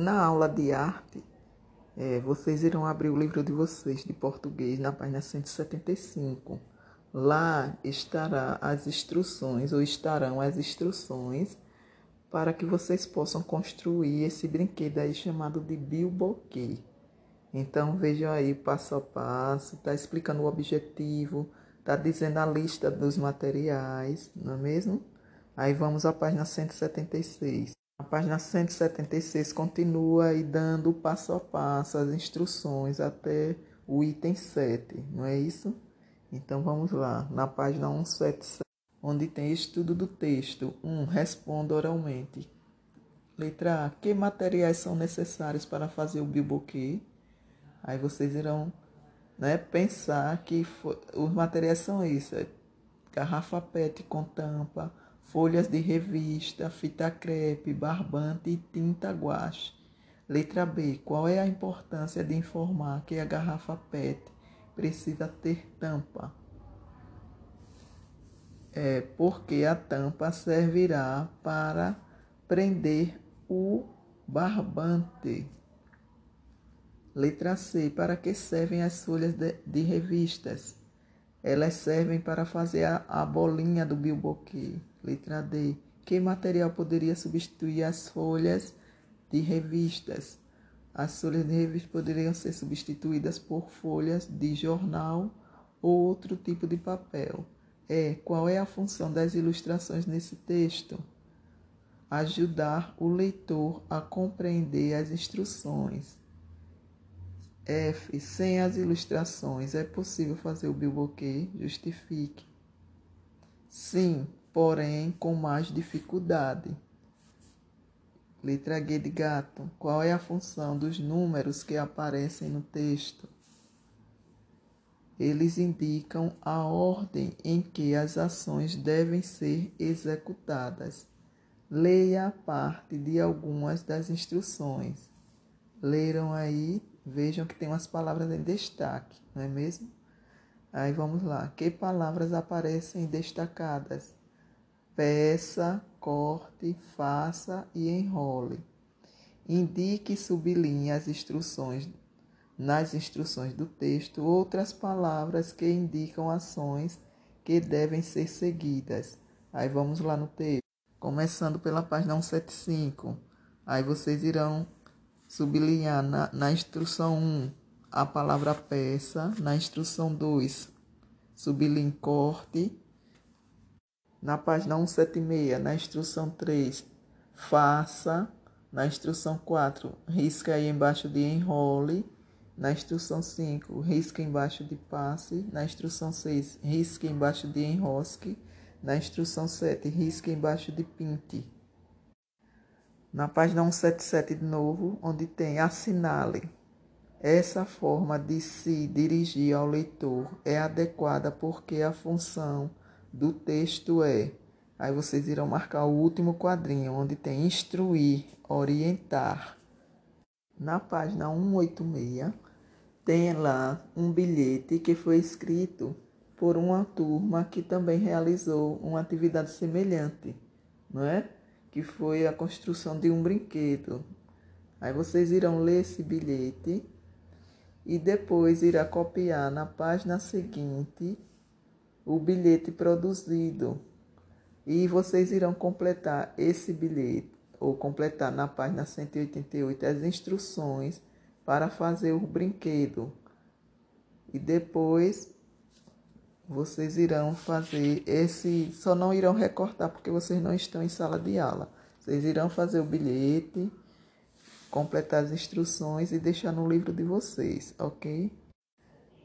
Na aula de arte, é, vocês irão abrir o livro de vocês de português na página 175. Lá estará as instruções, ou estarão as instruções, para que vocês possam construir esse brinquedo aí chamado de bilboquê. Então vejam aí passo a passo, está explicando o objetivo, está dizendo a lista dos materiais, não é mesmo? Aí vamos à página 176. A página 176 continua aí dando passo a passo as instruções até o item 7, não é isso? Então vamos lá, na página 177, onde tem estudo do texto. 1. Um, responda oralmente. Letra A. Que materiais são necessários para fazer o bilboquê? Aí vocês irão né, pensar que os materiais são isso: é garrafa PET com tampa, folhas de revista, fita crepe, barbante e tinta guache. Letra B. Qual é a importância de informar que a garrafa PET precisa ter tampa? É porque a tampa servirá para prender o barbante. Letra C. Para que servem as folhas de, de revistas? Elas servem para fazer a, a bolinha do bilboquê. Letra D. Que material poderia substituir as folhas de revistas? As folhas de revistas poderiam ser substituídas por folhas de jornal ou outro tipo de papel. É, qual é a função das ilustrações nesse texto? Ajudar o leitor a compreender as instruções. F. Sem as ilustrações é possível fazer o bilboquê? Justifique. Sim, porém com mais dificuldade. Letra G de gato. Qual é a função dos números que aparecem no texto? Eles indicam a ordem em que as ações devem ser executadas. Leia a parte de algumas das instruções. Leram aí? Vejam que tem umas palavras em destaque, não é mesmo? Aí vamos lá. Que palavras aparecem destacadas? peça, corte, faça e enrole. Indique e sublinhe as instruções nas instruções do texto outras palavras que indicam ações que devem ser seguidas. Aí vamos lá no texto, começando pela página 175. Aí vocês irão sublinhar na, na instrução 1 a palavra peça, na instrução 2 sublinhe corte, na página 176, na instrução 3, faça. Na instrução 4, risca aí embaixo de enrole. Na instrução 5, risca embaixo de passe. Na instrução 6, risca embaixo de enrosque. Na instrução 7, risca embaixo de pinte. Na página 177 de novo, onde tem assinale. Essa forma de se dirigir ao leitor é adequada porque a função do texto é. Aí vocês irão marcar o último quadrinho, onde tem instruir, orientar. Na página 186, tem lá um bilhete que foi escrito por uma turma que também realizou uma atividade semelhante, não é? Que foi a construção de um brinquedo. Aí vocês irão ler esse bilhete e depois irá copiar na página seguinte o bilhete produzido. E vocês irão completar esse bilhete, ou completar na página 188 as instruções para fazer o brinquedo. E depois vocês irão fazer esse. Só não irão recortar porque vocês não estão em sala de aula. Vocês irão fazer o bilhete, completar as instruções e deixar no livro de vocês, ok?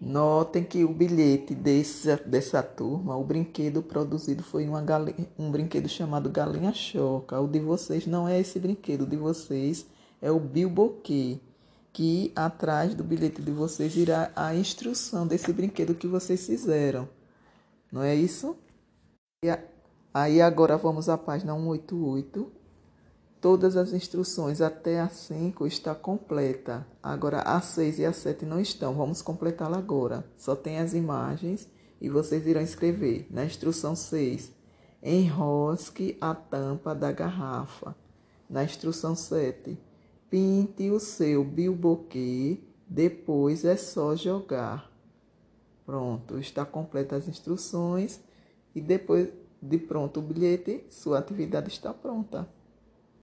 Notem que o bilhete desse, dessa turma, o brinquedo produzido foi uma galinha, um brinquedo chamado Galinha Choca. O de vocês não é esse brinquedo, o de vocês é o Bilboquê, que atrás do bilhete de vocês irá a instrução desse brinquedo que vocês fizeram. Não é isso? E aí agora vamos à página 188 Todas as instruções até a 5 está completa. Agora a 6 e a 7 não estão. Vamos completá-la agora. Só tem as imagens e vocês irão escrever. Na instrução 6, enrosque a tampa da garrafa. Na instrução 7, Pinte o seu bilboquê, depois é só jogar. Pronto, está completa as instruções e depois de pronto o bilhete, sua atividade está pronta.